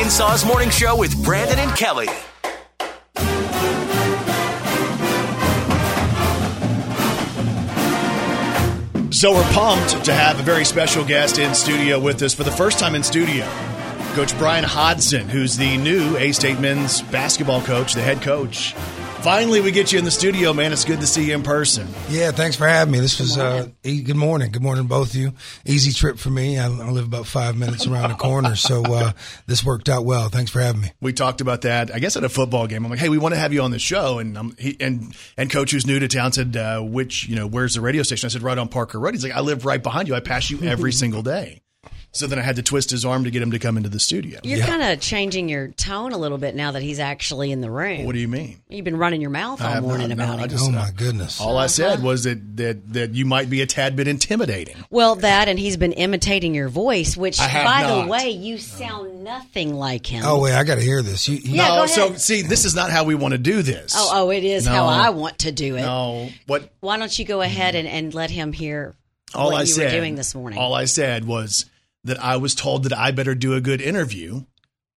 Arkansas's morning show with Brandon and Kelly. So we're pumped to have a very special guest in studio with us for the first time in studio. Coach Bryan Hodgson, who's the new A State men's basketball coach, the head coach. Finally, we get you in the studio, man. It's good to see you in person. Yeah, thanks for having me. This was uh, e- good morning. Good morning, both of you. Easy trip for me. I, I live about five minutes around the corner, so uh, this worked out well. Thanks for having me. We talked about that, I guess, at a football game. I'm like, hey, we want to have you on the show, and um, he, and and coach who's new to town said, uh, which you know, where's the radio station? I said, right on Parker Road. He's like, I live right behind you. I pass you every single day. So then I had to twist his arm to get him to come into the studio. You're kind of changing your tone a little bit now that he's actually in the room. What do you mean? You've been running your mouth all morning not, no, about I it. just- Oh my uh, goodness! All I said uh-huh. was that, that that you might be a tad bit intimidating. well, that and he's been imitating your voice, which, by not. the way, you sound nothing like him. Oh wait, I got to hear this. You, you, Yeah, no, go so see, this is not how we want to do this. oh, oh, it is how I want to do it. no. What Why don't you go ahead and, and let him hear all what I you said were doing this morning? All I said was that I was told that I better do a good interview,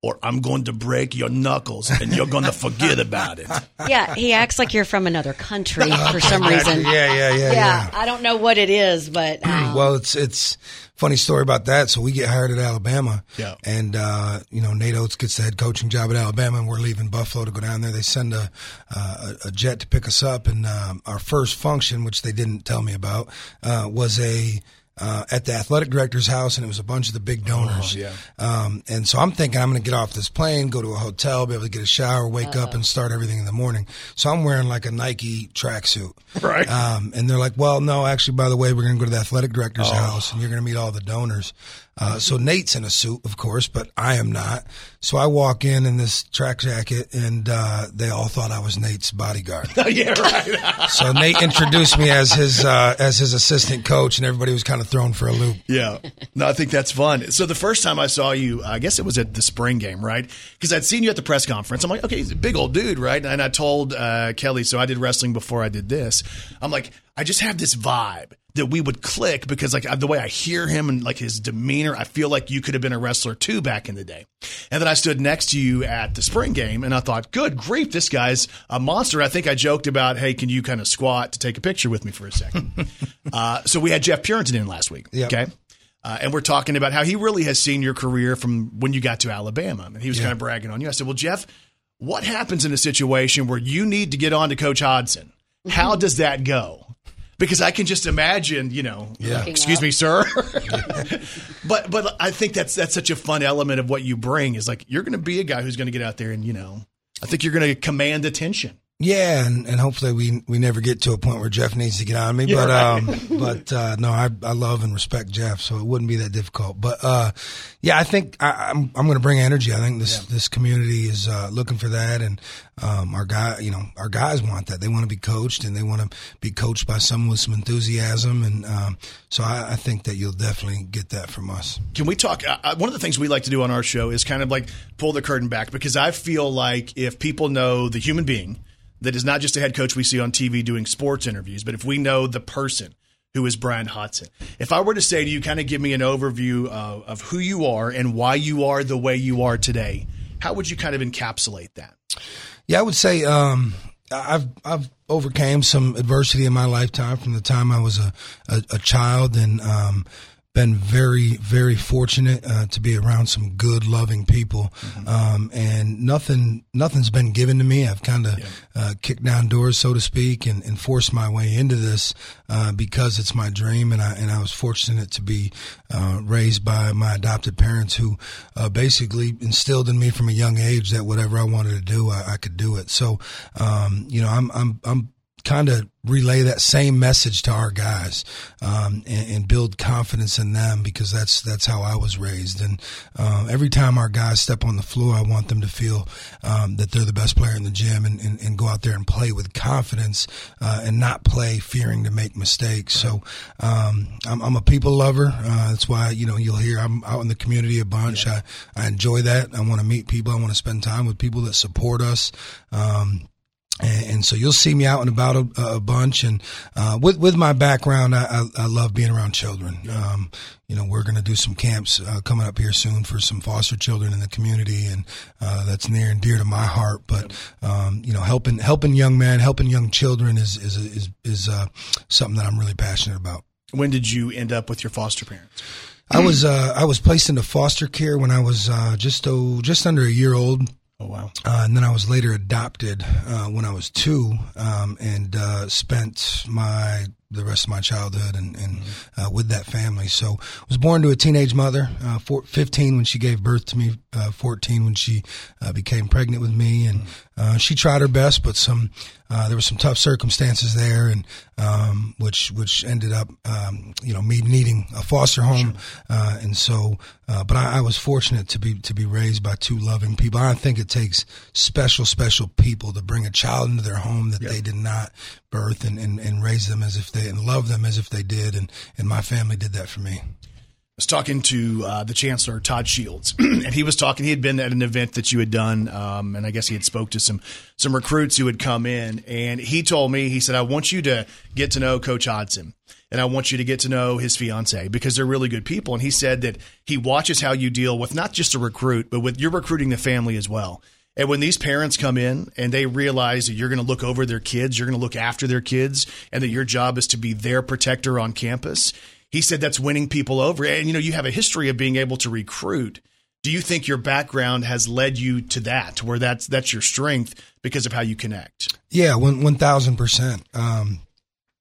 or I'm going to break your knuckles and you're going to forget about it. yeah, he acts like you're from another country for some reason. yeah, yeah, yeah, Yeah, yeah. I don't know what it is, but um, Well, it's it's funny story about that. So we get hired at Alabama, Yeah. and uh, you know Nate Oats gets the head coaching job at Alabama, and we're leaving Buffalo to go down there. They send a uh, a, a jet to pick us up, and um, our first function, which they didn't tell me about, uh, was a uh, at the athletic director's house, and it was a bunch of the big donors. yeah. Um, and so I'm thinking I'm going to get off this plane, go to a hotel, be able to get a shower, wake up, and start everything in the morning. So I'm wearing like a Nike tracksuit. Right. Um, and they're like, well, no, actually, by the way, we're going to go to the athletic director's Oh. house and you're going to meet all the donors. Uh, so Nate's in a suit, of course, but I am not. So I walk in in this track jacket and, uh, they all thought I was Nate's bodyguard. yeah, right. so Nate introduced me as his, uh, as his assistant coach and everybody was kind of thrown for a loop. Yeah. No, I think that's fun. So the first time I saw you, I guess it was at the spring game, right? Because I'd seen you at the press conference. I'm like, okay, he's a big old dude, right? And I told uh, Kelly, so I did wrestling before I did this. I'm like, I just have this vibe that we would click because like the way I hear him and like his demeanor, I feel like you could have been a wrestler too back in the day. And then I stood next to you at the spring game and I thought, good grief, this guy's a monster. I think I joked about, hey, can you kind of squat to take a picture with me for a second? uh, so we had Jeff Purinton in last week. Yep. Okay. Uh, and we're talking about how he really has seen your career from when you got to Alabama. And he was kind of bragging on you. I said, Well, Jeff, what happens in a situation where you need to get on to Coach Hodgson? How does that go? Because I can just imagine, you know, Yeah. excuse me, sir. but but I think that's that's such a fun element of what you bring is like you're going to be a guy who's going to get out there and you know, I think you're going to command attention. Yeah, and, and hopefully we we never get to a point where Jeff needs to get on me. Yeah, but right. um, but uh, no, I I love and respect Jeff, so it wouldn't be that difficult. But uh, yeah, I think I, I'm I'm going to bring energy. I think this this community is uh, looking for that, and um, our guy, you know, our guys want that. They want to be coached, and they want to be coached by someone with some enthusiasm, and um, so I, I think that you'll definitely get that from us. Can we talk? Uh, uh, one of the things we like to do on our show is kind of like pull the curtain back because I feel like if people know the human being that is not just a head coach we see on TV doing sports interviews, but if we know the person who is Bryan Hodgson, if I were to say to you, kind of give me an overview of, of who you are and why you are the way you are today, how would you kind of encapsulate that? Yeah, I would say um, I've I've overcame some adversity in my lifetime from the time I was a a, a child, and um, been very very fortunate uh, to be around some good, loving people. Um, and nothing nothing's been given to me. I've kind of uh, kicked down doors, so to speak, and, and forced my way into this uh, because it's my dream, and I and I was fortunate to be uh, raised by my adopted parents who uh, basically instilled in me from a young age that whatever I wanted to do, I, I could do it. So, um, you know, I'm I'm I'm kind of relay that same message to our guys um, and, and build confidence in them because that's that's how I was raised. And uh, every time our guys step on the floor, I want them to feel um, that they're the best player in the gym and, and, and go out there and play with confidence uh, and not play fearing to make mistakes. So um, I'm, I'm a people lover. Uh, that's why you know you'll hear I'm out in the community a bunch. I, I enjoy that. I want to meet people. I want to spend time with people that support us. Um, And, so you'll see me out and about a, a bunch. And uh, with with my background, I, I, I love being around children. Um, you know, we're going to do some camps uh, coming up here soon for some foster children in the community, and uh, that's near and dear to my heart. But um, you know, helping helping young men, helping young children is is is, is uh, something that I'm really passionate about. When did you end up with your foster parents? I was uh, I was placed into foster care when I was uh, just oh, just under a year old. Oh wow! Uh, and then I was later adopted uh, when I was two, um, and uh, spent my the rest of my childhood and, and uh, with that family. So I was born to a teenage mother, uh, four, 15 when she gave birth to me, uh, 14 when she uh, became pregnant with me, and uh, she tried her best, but some uh, there were some tough circumstances there, and um, which which ended up um, you know me needing a foster home, sure. and so. but I, I, was fortunate to be to be raised by two loving people. I think it takes special special people to bring a child into their home that yep. they did not birth and, and, and raise them as if they and love them as if they did, and and my family did that for me. I was talking to uh, the chancellor Todd Shields, and he was talking. He had been at an event that you had done, um, and I guess he had spoke to some some recruits who had come in. And he told me, he said, "I want you to get to know Coach Hodgson, and I want you to get to know his fiance because they're really good people." And he said that he watches how you deal with not just a recruit, but with you're recruiting the family as well. And when these parents come in and they realize that you're going to look over their kids, you're going to look after their kids, and that your job is to be their protector on campus, he said that's winning people over. And you know, you have a history of being able to recruit. Do you think your background has led you to that, where that's that's your strength because of how you connect? Yeah, one one thousand percent. Um,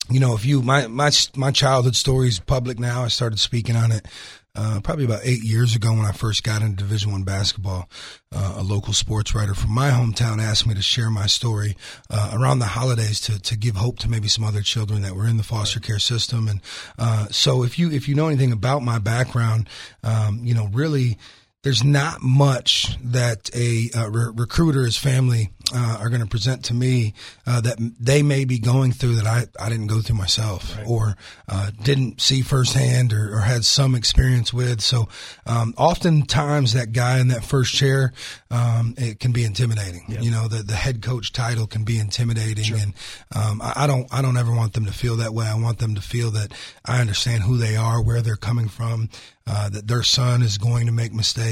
you know, if you my my my childhood story is public now. I started speaking on it uh, probably about eight years ago when I first got into Division One basketball. Uh, a local sports writer from my hometown asked me to share my story uh, around the holidays to to give hope to maybe some other children that were in the foster care system. And uh, so, if you if you know anything about my background, um, you know, really there's not much that a uh, re- recruiter, his family, uh, are going to present to me uh, that they may be going through that I, I didn't go through myself right. or uh, didn't see firsthand or, or, had some experience with. So um, oftentimes that guy in that first chair, um, it can be intimidating. You know, the, the head coach title can be intimidating, sure. and um, I, I, don't I don't ever want them to feel that way. I want them to feel that I understand who they are, where they're coming from, uh, that their son is going to make mistakes,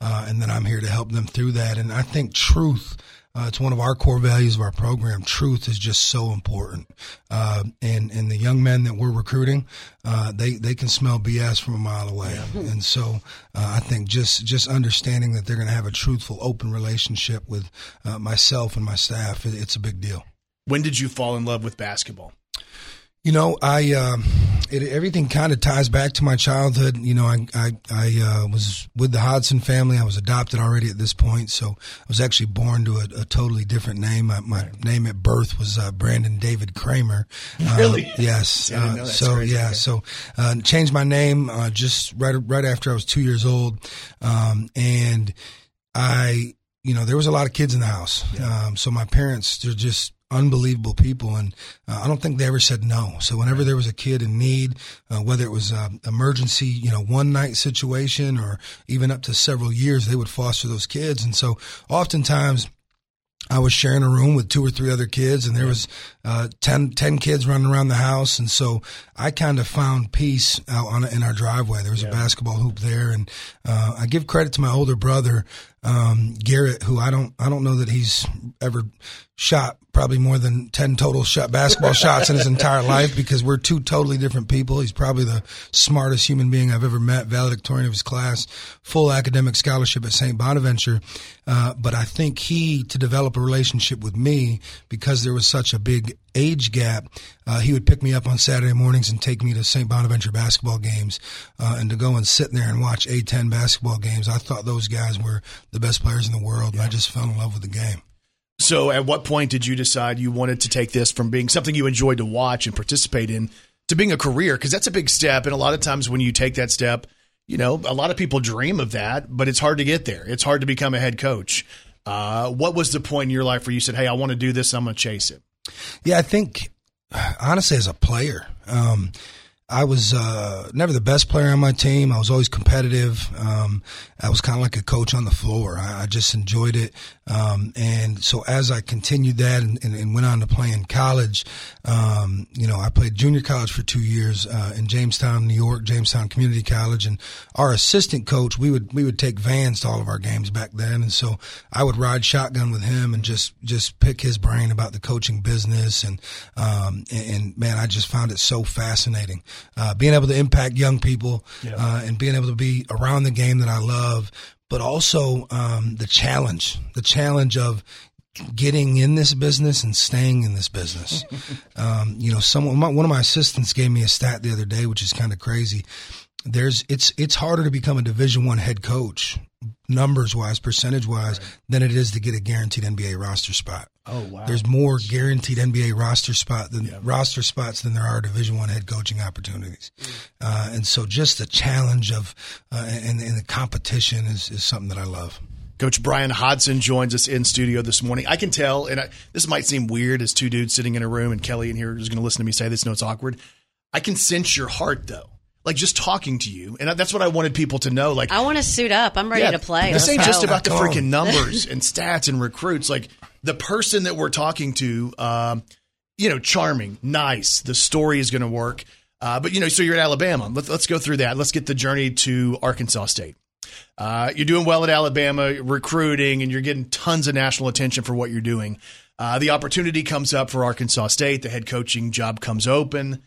uh, and that I'm here to help them through that. And I think truth uh, it's one of our core values of our program. Truth is just so important. Uh, and, and the young men that we're recruiting, uh, they, they can smell BS from a mile away. Yeah. And so uh, I think just, just understanding that they're going to have a truthful, open relationship with uh, myself and my staff, it, it's a big deal. When did you fall in love with basketball? You know, I uh, it, everything kind of ties back to my childhood. You know, I I, I uh, was with the Hodgson family. I was adopted already at this point, so I was actually born to a, a totally different name. My, my right. name at birth was uh, Brandon David Kramer. Really? Uh, yes. Uh, so yeah, so uh, changed my name just right right after I was two years old, um, and I you know there was a lot of kids in the house, yeah. um, so my parents they're just unbelievable people, and uh, I don't think they ever said no. So whenever there was a kid in need, uh, whether it was an emergency, you know, one night situation, or even up to several years, they would foster those kids. And so oftentimes. I was sharing a room with two or three other kids, and there was uh, 10, 10 kids running around the house, and so I kind of found peace out on in our driveway. There was yeah. a basketball hoop there, and uh, I give credit to my older brother um, Garrett, who I don't I don't know that he's ever shot probably more than 10 total shot basketball shots in his entire life because we're two totally different people. He's probably the smartest human being I've ever met, valedictorian of his class, full academic scholarship at St. Bonaventure. Uh, but I think he, to develop a relationship with me, because there was such a big age gap, uh, he would pick me up on Saturday mornings and take me to St. Bonaventure basketball games uh, and to go and sit there and watch A10 basketball games. I thought those guys were the best players in the world, yeah. and I just fell in love with the game. So, at what point did you decide you wanted to take this from being something you enjoyed to watch and participate in to being a career? Because that's a big step. And a lot of times when you take that step, you know, a lot of people dream of that, but it's hard to get there. It's hard to become a head coach. Uh, what was the point in your life where you said, hey, I want to do this, I'm going to chase it? Yeah, I think, honestly, as a player, um, I was uh, never the best player on my team. I was always competitive. Um, I was kind of like a coach on the floor. I, I just enjoyed it. Um, and so as I continued that and, and, and, went on to play in college, um, you know, I played junior college for two years uh, in Jamestown, New York, Jamestown Community College. And our assistant coach, we would we would take vans to all of our games back then, and so I would ride shotgun with him and just just pick his brain about the coaching business. And um, and, and man, I just found it so fascinating uh, being able to impact young people yeah. uh, and being able to be around the game that I love, but also um, the challenge, the challenge of getting in this business and staying in this business. um, you know, someone, one of my assistants gave me a stat the other day, which is kind of crazy. There's, it's, it's harder to become a division one head coach numbers wise, percentage wise, right. than it is to get a guaranteed NBA roster spot. Oh wow! There's more guaranteed NBA roster spot than yeah. roster spots than there are Division One head coaching opportunities, mm. uh, and so just the challenge of uh, and, and the competition is, is something that I love. Coach Bryan Hodgson joins us in studio this morning. I can tell, and I, this might seem weird as two dudes sitting in a room, and Kelly in here is going to listen to me say this. No, it's awkward. I can sense your heart though like just talking to you, and that's what I wanted people to know. Like, I want to suit up. I'm ready yeah, to play. This ain't just about the freaking numbers and stats and recruits. Like the person that we're talking to, um, you know, charming, nice. The story is going to work. Uh, but you know, so you're at Alabama. Let's let's go through that. Let's get the journey to Arkansas State. Uh, you're doing well at Alabama, recruiting, and you're getting tons of national attention for what you're doing. Uh, the opportunity comes up for Arkansas State. The head coaching job comes open.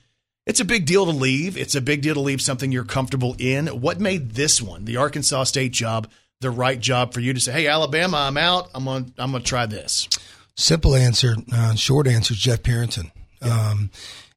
It's a big deal to leave. It's a big deal to leave something you're comfortable in. What made this one, the Arkansas State job, the right job for you to say, "Hey, Alabama, I'm out. I'm gonna I'm going to try this." Simple answer, uh, short answer: Jeff Purinton. Yeah. Um,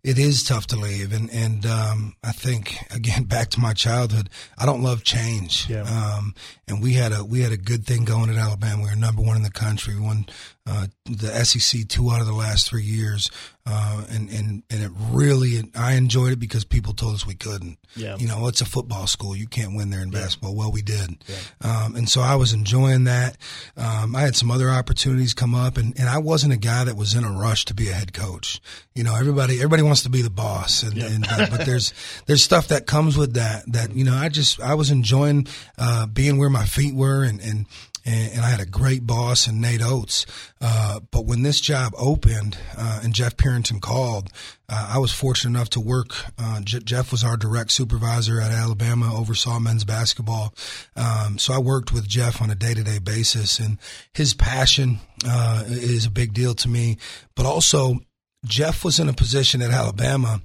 it is tough to leave, and and um, I think again back to my childhood, I don't love change. Yeah. Um, and we had a we had a good thing going at Alabama. We were number one in the country. Won uh, the SEC two out of the last three years, uh, and and and it really I enjoyed it because people told us we couldn't. Yeah. You know, it's a football school. You can't win there in yeah. basketball. Well, we did, yeah. um, and so I was enjoying that. Um, I had some other opportunities come up, and, and I wasn't a guy that was in a rush to be a head coach. You know, everybody everybody wants to be the boss, and, yeah. and uh, but there's there's stuff that comes with that. That you know, I just I was enjoying uh, being where my feet were, and and and, and I had a great boss in Nate Oats. Uh, but when this job opened uh, and Jeff Purinton called, uh, I was fortunate enough to work. Uh, J- Jeff was our direct supervisor at Alabama, oversaw men's basketball. Um, so I worked with Jeff on a day to day basis, and his passion uh, is a big deal to me. But also, Jeff was in a position at Alabama.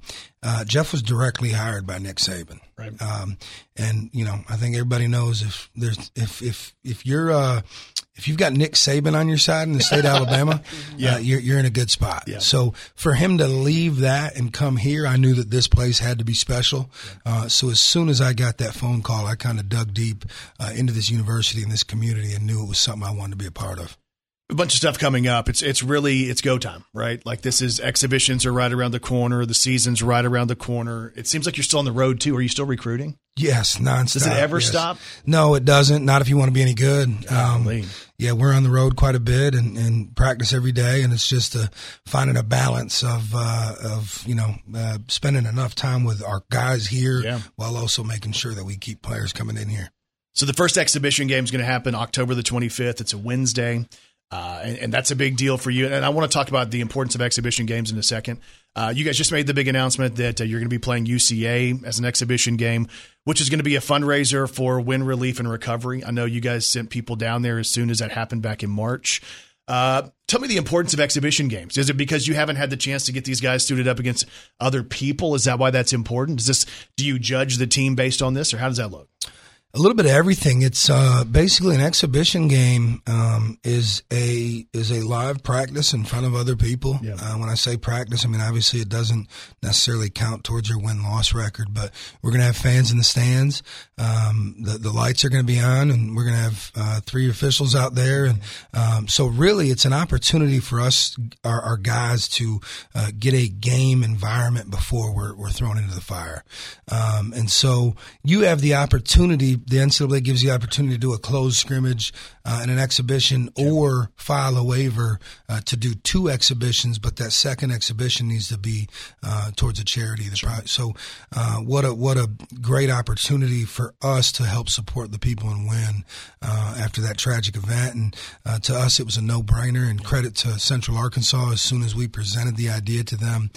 Jeff was directly hired by Nick Saban. Right. Um, and you know, I think everybody knows if there's if if if you're uh, if you've got Nick Saban on your side in the state of Alabama, yeah, uh, you're you're in a good spot. Yeah. So for him to leave that and come here, I knew that this place had to be special. Yeah. Uh, so as soon as I got that phone call, I kind of dug deep uh, into this university and this community and knew it was something I wanted to be a part of a bunch of stuff coming up. It's it's really it's go time, right? Like this is exhibitions are right around the corner. The season's right around the corner. It seems like you're still on the road too. Are you still recruiting? Yes, nonstop. Does it ever yes. stop? No, it doesn't. Not if you want to be any good. Um, yeah, we're on the road quite a bit and, and practice every day, and it's just a, finding a balance of uh, of you know uh, spending enough time with our guys here yeah. while also making sure that we keep players coming in here. So the first exhibition game is going to happen October the 25th. It's a Wednesday. Uh, and, and, that's a big deal for you. And I want to talk about the importance of exhibition games in a second. Uh, you guys just made the big announcement that uh, you're going to be playing UCA as an exhibition game, which is going to be a fundraiser for Wynne Relief and Recovery. I know you guys sent people down there as soon as that happened back in March. Uh, tell me the importance of exhibition games. Is it because you haven't had the chance to get these guys suited up against other people? Is that why that's important? Is this do you judge the team based on this, or how does that look? A little bit of everything. It's uh, basically an exhibition game. Um, is a is a live practice in front of other people. Yeah. Uh, when I say practice, I mean obviously it doesn't necessarily count towards your win loss record, but we're going to have fans in the stands. Um, the the lights are going to be on, and we're going to have uh, three officials out there, and um, so really it's an opportunity for us, our, our guys, to uh, get a game environment before we're we're thrown into the fire. Um, and so you have the opportunity the NCAA gives you the opportunity to do a closed scrimmage uh, and an exhibition, or file a waiver uh, to do two exhibitions, but that second exhibition needs to be uh, towards a charity. Sure. So, uh, what a what a great opportunity for us to help support the people and Wynne uh, after that tragic event. And uh, to us, it was a no brainer. And credit to Central Arkansas. As soon as we presented the idea to them,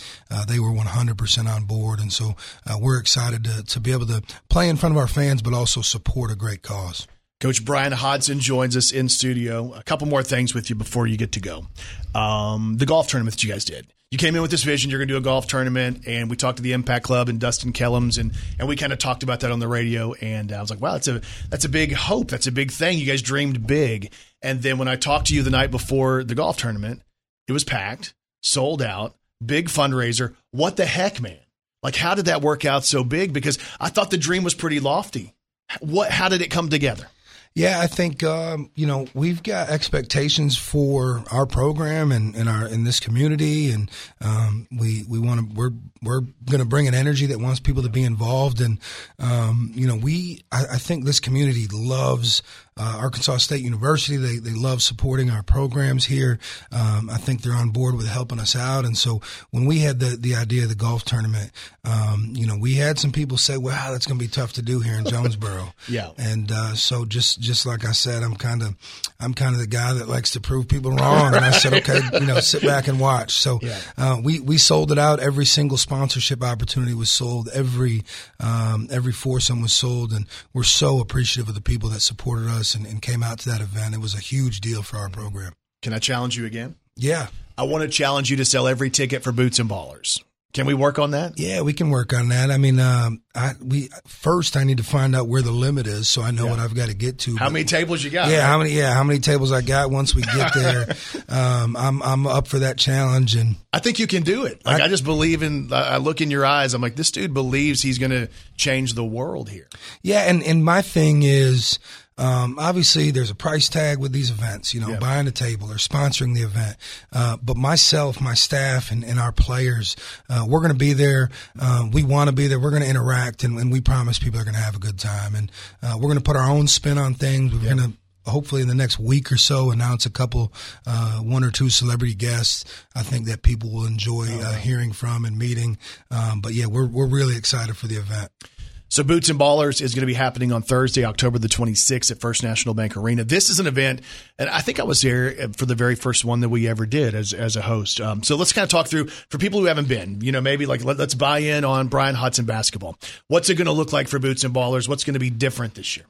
they were 100% on board. And so we're excited to, to be able to play in front of our fans, but also support a great cause. Coach Bryan Hodgson joins us in studio. A couple more things with you before you get to go. Um, the golf tournament that you guys did. You came in with this vision. You're going to do a golf tournament, and we talked to the Impact Club and Dustin Kellums, and and we kind of talked about that on the radio. And I was like, wow, that's a that's a big hope. That's a big thing. You guys dreamed big. And then when I talked to you the night before the golf tournament, it was packed, sold out, big fundraiser. What the heck, man? Like, how did that work out so big? Because I thought the dream was pretty lofty. What? How did it come together? Yeah, I think um, you know we've got expectations for our program and, and our in this community, and um, we we want to we're we're going to bring an energy that wants people to be involved, and um, you know we I, I, think this community loves uh, Arkansas State University. They they love supporting our programs here. Um, I think they're on board with helping us out. And so when we had the the idea of the golf tournament, um, you know, we had some people say, "Wow, that's going to be tough to do here in Jonesboro." yeah. And uh, so just just like I said, I'm kind of I'm kind of the guy that likes to prove people wrong. And I said, "Okay, you know, sit back and watch." So yeah. uh, we we sold it out. Every single sponsorship opportunity was sold. Every um, every foursome was sold, and we're so appreciative of the people that supported us and, and came out to that event. It was a huge deal for our program. Can I challenge you again? Yeah. I want to challenge you to sell every ticket for Boots and Ballers. Can we work on that? Yeah, we can work on that. I mean, um, I we first I need to find out where the limit is, so I know yeah. what I've got to get to. How many tables you got? Yeah, right? how many? Yeah, how many tables I got? Once we get there, um, I'm I'm up for that challenge, and I think you can do it. Like I, I just believe in. I look in your eyes. I'm like, this dude believes he's going to change the world here. Yeah, and and my thing is. Um, obviously, there's a price tag with these events, you know, buying a table or sponsoring the event. Uh, but myself, my staff, and, and our players, uh, we're going to be there. Uh, we want to be there. We're going to interact, and, and, we promise people are going to have a good time. And uh, we're going to put our own spin on things. We're going to hopefully in the next week or so announce a couple, uh, one or two celebrity guests. I think that people will enjoy uh, hearing from and meeting. Um, but yeah, we're we're really excited for the event. So Boots and Ballers is going to be happening on Thursday, October the 26th at First National Bank Arena. This is an event, and I think I was there for the very first one that we ever did as, as a host. Um, so let's kind of talk through for people who haven't been, you know, maybe like let, us buy in on Bryan Hodgson basketball. What's it going to look like for Boots and Ballers? What's going to be different this year?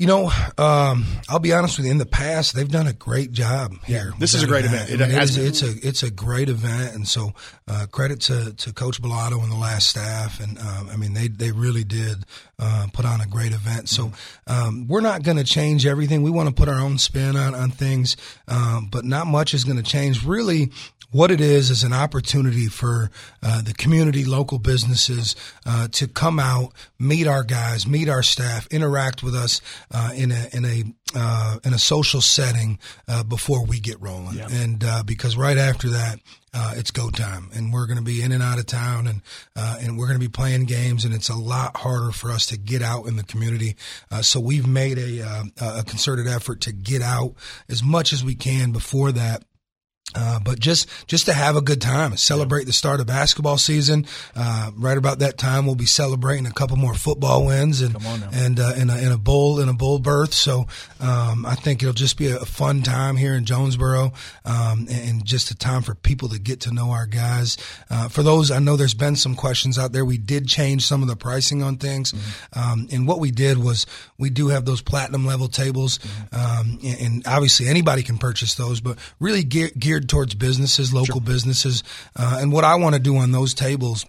You know, um, I'll be honest with you. In the past, they've done a great job here. This is a great event. It it is, it's a it's a great event, and so uh, credit to, to Coach Balado and the last staff. And um, I mean, they they really did uh, put on a great event. So um, we're not going to change everything. We want to put our own spin on on things, um, but not much is going to change. Really, what it is is an opportunity for uh, the community, local businesses uh, to come out, meet our guys, meet our staff, interact with us uh, in a in a uh, in a social setting uh, before we get rolling. Yep. And uh, because right after that, it's go time, and we're going to be in and out of town, and and we're going to be playing games, and it's a lot harder for us to get out in the community. so we've made a, a concerted effort to get out as much as we can before that. Uh, but just just to have a good time, celebrate the start of basketball season. Uh, right about that time, we'll be celebrating a couple more football wins and and uh, in, a, in a bowl in a bowl berth. So um, I think it'll just be a fun time here in Jonesboro, um, and just a time for people to get to know our guys. Uh, for those, I know there's been some questions out there. We did change some of the pricing on things, mm-hmm. um, and what we did was we do have those platinum level tables, mm-hmm. Um, and, and, obviously anybody can purchase those, but really geared, geared towards businesses, local sure. businesses. Uh, and what I want to do on those tables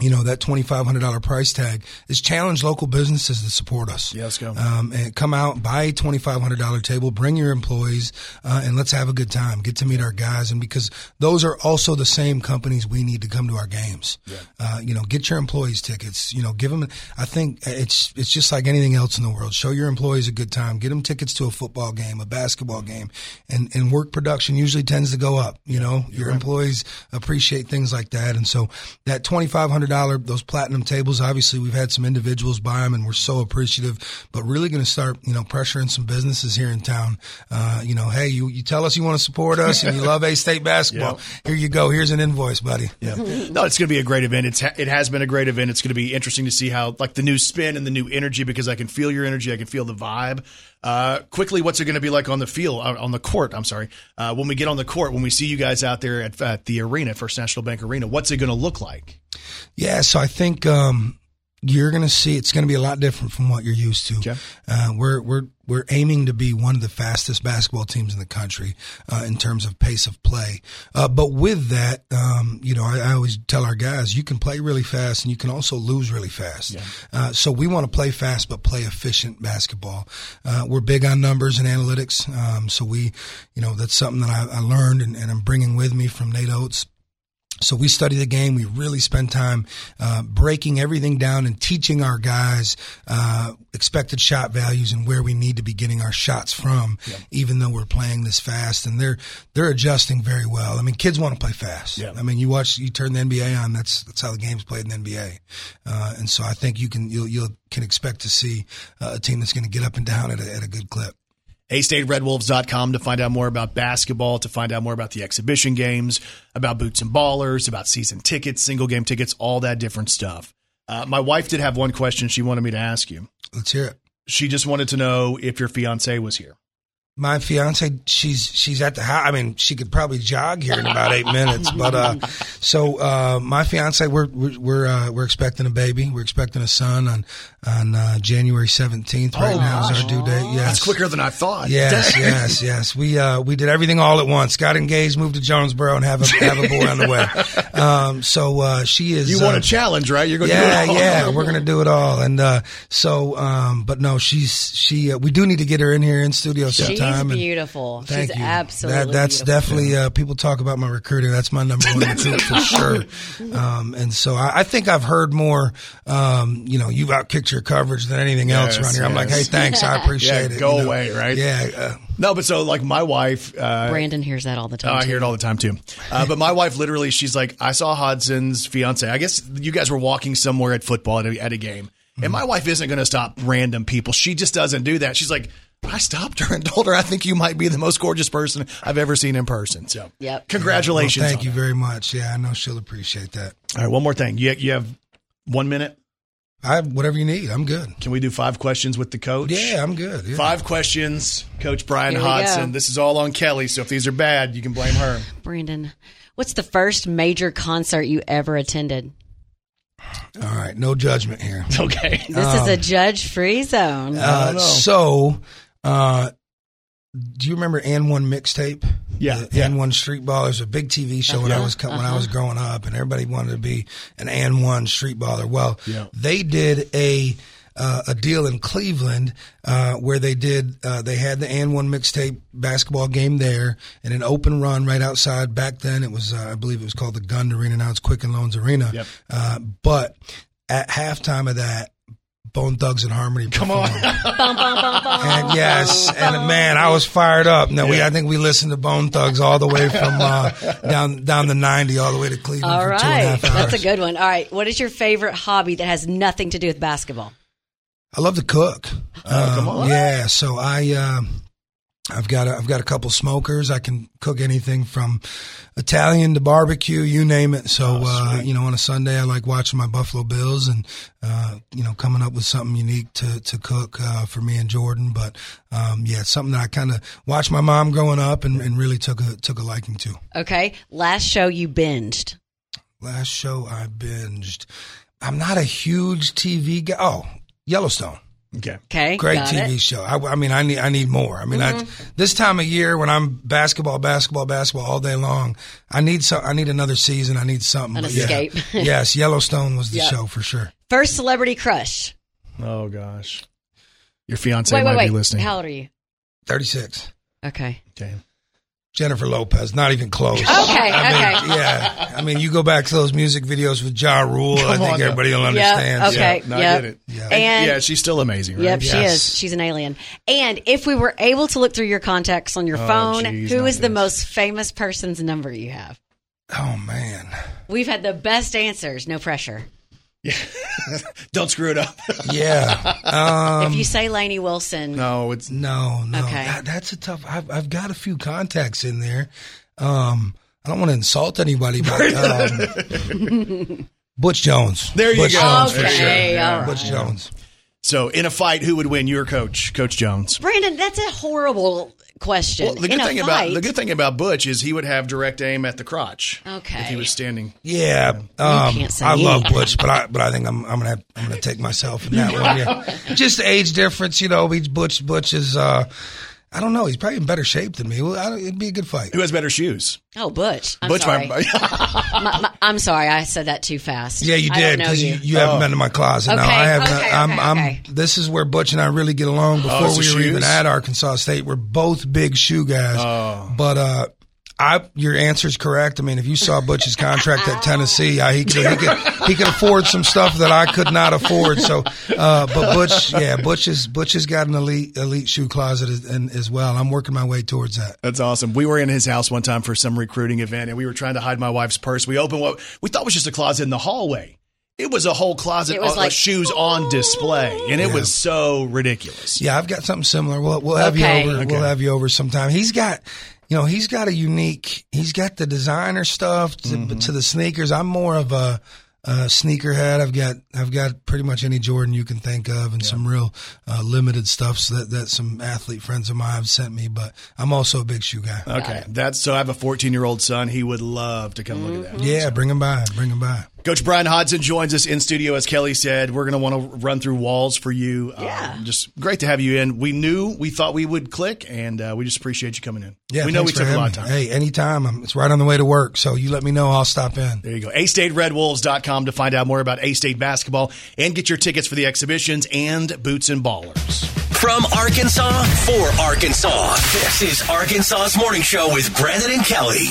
you know that twenty five hundred dollar price tag is challenge local businesses to support us. Yeah, let's go. Um, and come out, buy a twenty five hundred dollar table, bring your employees, uh, and let's have a good time. Get to meet our guys, and because those are also the same companies we need to come to our games. Yeah. Uh, you know, get your employees tickets. You know, give them. I think it's it's just like anything else in the world. Show your employees a good time. Get them tickets to a football game, a basketball game, and and work production usually tends to go up. You know, your right. employees appreciate things like that, and so that twenty five hundred hundred dollar those platinum tables. Obviously, we've had some individuals buy them, and we're so appreciative. But really going to start, you know, pressuring some businesses here in town. Uh, you know, hey, you you tell us you want to support us and you love A State basketball. Here you go. Here's an invoice, buddy. Yeah. No, it's going to be a great event. It's it has been a great event. It's going to be interesting to see how like the new spin and the new energy because I can feel your energy. I can feel the vibe. Uh, quickly, what's it going to be like on the field, uh, on the court? I'm sorry. Uh, when we get on the court, when we see you guys out there at, at the arena, First National Bank Arena, what's it going to look like? Yeah, so I think um, you're going to see it's going to be a lot different from what you're used to. Okay. Uh, we're we're we're aiming to be one of the fastest basketball teams in the country uh, in terms of pace of play. Uh, but with that, um, you know, I, I, always tell our guys you can play really fast and you can also lose really fast. Uh, so we want to play fast but play efficient basketball. Uh, we're big on numbers and analytics. Um, so we, you know, that's something that I, I learned and, and I'm bringing with me from Nate Oats. So we study the game. We really spend time uh, breaking everything down and teaching our guys uh, expected shot values and where we need to be getting our shots from, even though we're playing this fast. And they're they're adjusting very well. I mean, kids want to play fast. Yeah. I mean, you watch, you turn the NBA on. That's that's how the game's played in the NBA. Uh, and so I think you can you'll you'll can expect to see uh, a team that's going to get up and down at a, at a good clip. AStateRedWolves.com to find out more about basketball, to find out more about the exhibition games, about boots and ballers, about season tickets, single game tickets, all that different stuff. Uh, my wife did have one question she wanted me to ask you. Let's hear it. She just wanted to know if your fiance was here. My fiance she's she's at the house i mean she could probably jog here in about eight minutes but uh so uh my fiance we're we're we're, uh, we're expecting a baby we're expecting a son on on uh, january 17th right Oh, now is our due date yes That's quicker than I thought. Yes, yes, yes. We uh, we did everything all at once. Got engaged, moved to Jonesboro, and have a have a boy on the way. Um, so uh, she is. You uh, want a challenge, right? You're going to yeah, do it all. yeah, we're gonna do it all, and uh, so, um, but no, she's she. Uh, we do need to get her in here in studio She's sometime. and- beautiful. Thank She's you. absolutely That, that's beautiful. definitely uh, people talk about my recruiter. That's my number one recruit for sure. Um, and so I, I think I've heard more. Um, you know, you've outkicked your coverage than anything else Yes, around here. I'm like, hey, thanks, I appreciate Yeah, it. go you know. away, right? Yeah. Uh, No, but so like my wife, uh, Brandon hears that all the Oh, time. I hear it all the time too. Uh, but my wife literally, she's like, I saw Hodgson's fiance. I guess you guys were walking somewhere at football at a, at a game. And my wife isn't going to stop random people. She just doesn't do that. She's like, I stopped her and told her, I think you might be the most gorgeous person I've ever seen in person. So, Yep. congratulations. well, thank you that. very much. Yeah, I know she'll appreciate that. All right, one more thing. You, you have one minute. I have whatever you need, I'm good. Can we do five questions with the coach? Yeah, I'm good. Yeah. Five questions, Coach Bryan Here Hodgson. go. This is all on Kelly. So if these are bad, you can blame her. Brandon, what's the first major concert you ever attended? All right, no judgment here. Okay. This is a judge-free zone. Uh, so, uh, do you remember AND1 mixtape? Yeah, The yeah. AND1 Street Ballers, a big TV show when I was co- when I was growing up, and everybody wanted to be an AND1 Street Baller. Well, Yeah. they did a. Uh, a deal in Cleveland uh, where they did uh, they had the AND1 mixtape basketball game there and an open run right outside. Back then it was uh, I believe it was called the Gund Arena. Now it's Quicken Loans Arena. Yep. Uh, but at halftime of that, Bone Thugs-n-Harmony. Come on. And yes, and man, I was fired up. Now we, I think we listened to Bone Thugs all the way from uh, down down the ninety, all the way to Cleveland All for two and a right. half hours. That's a good one. All right. What is your favorite hobby that has nothing to do with basketball? I love to cook. Oh, come Um, on. Yeah, so I um I've got a, I've got a couple smokers. I can cook anything from Italian to barbecue, you name it. So Oh, uh, you know, on a Sunday, I like watching my Buffalo Bills and uh, you know coming up with something unique to to cook uh, for me and Jordan. But um, yeah, it's something that I kind of watched my mom growing up and, and really took a took a liking to. Okay. Last show you binged. Last show I binged. I'm not a huge TV guy. Oh, Yellowstone. Okay. Okay. Great got TV it. show. I, I mean, I need I need more. I mean, I, mm-hmm. this time of year when I'm basketball, basketball, basketball all day long, I need some. I need another season. I need something. An But yeah. escape. yes, Yellowstone was the Yep. show for sure. First celebrity crush. Oh gosh. Your fiance wait, might wait, wait. be listening. How old are you? Thirty six. Okay. okay. Jennifer Lopez, not even close. Okay, I okay. yeah. I mean, you go back to those music videos with Ja Rule. I think on now. everybody will Yep, understand. okay. Yeah, no, I get it. Yeah. And yeah, she's still amazing, right? Yep, she is. She's an alien. And if we were able to look through your contacts on your Oh, phone, geez, who not the this. most famous person's number you have? Oh man. We've had the best answers. No pressure. Don't screw it up. Yeah. Um, if you say Lainey Wilson, no, it's no, no. Okay. That, that's a tough. I've, I've got a few contacts in there. Um, I don't want to insult anybody, but um, Butch Jones. There you Butch go. Jones for Okay, sure. all right. Butch Jones. so in a fight, who would win? Your coach, Coach Jones. Brandon, that's a horrible question. Well, the good In thing fight, about the good thing about Butch is he would have direct aim at the crotch. Okay. If he was standing. Yeah, um, can't I love. Butch, but I but I think I'm I'm gonna have, I'm gonna take myself in that one. Yeah, just the age difference, you know. He's Butch. Butch is uh, I don't know. He's probably in better shape than me. Well, I don't, it'd be a good fight. Who has better shoes? Oh, Butch. I'm Butch. sorry. My, My- my- I'm sorry. I said that too fast. Yeah, you I did because you, you. you haven't been to my closet. no, Okay, I have. okay, not, okay, I'm. I'm. okay. This is where Butch and I really get along. Before Oh, we the were even at Arkansas State, we're both big shoe guys. Oh. But uh, I your answer's correct. I mean, if you saw Butch's contract at Tennessee, I, he could he could he could afford some stuff that I could not afford. So, uh, but Butch, yeah, Butch is Butch has got an elite elite shoe closet as, and, as well. I'm working my way towards that. That's awesome. We were in his house one time for some recruiting event, and we were trying to hide my wife's purse. We opened what we thought was just a closet in the hallway. It was a whole closet It of like- shoes on display, and it was so ridiculous. Yeah, I've got something similar. We'll we'll have Okay. you over. Okay. We'll have you over sometime. He's got, you know, he's got a unique. He's got the designer stuff to, Mm-hmm. to the sneakers. I'm more of a, a sneakerhead. I've got I've got pretty much any Jordan you can think of, and some real uh, limited stuff that that some athlete friends of mine have sent me. But I'm also a big shoe guy. Okay, that's so. I have a 14 year old son. He would love to come look at that. yeah, bring him by. Bring him by. Coach Bryan Hodgson joins us in studio, as Kelly said. We're going to want to run through walls for you. Yeah. Um, just great to have you in. We knew, we thought we would click, and uh, we just appreciate you coming in. Yeah, we know we took a lot of time. Hey, anytime. I'm, it's right on the way to work. So you let me know. I'll stop in. There you go. A-StateRedWolves.com to find out more about A-State basketball and get your tickets for the exhibitions and Boots and Ballers. From Arkansas for Arkansas. This is Arkansas's morning show with Brandon and Kelly.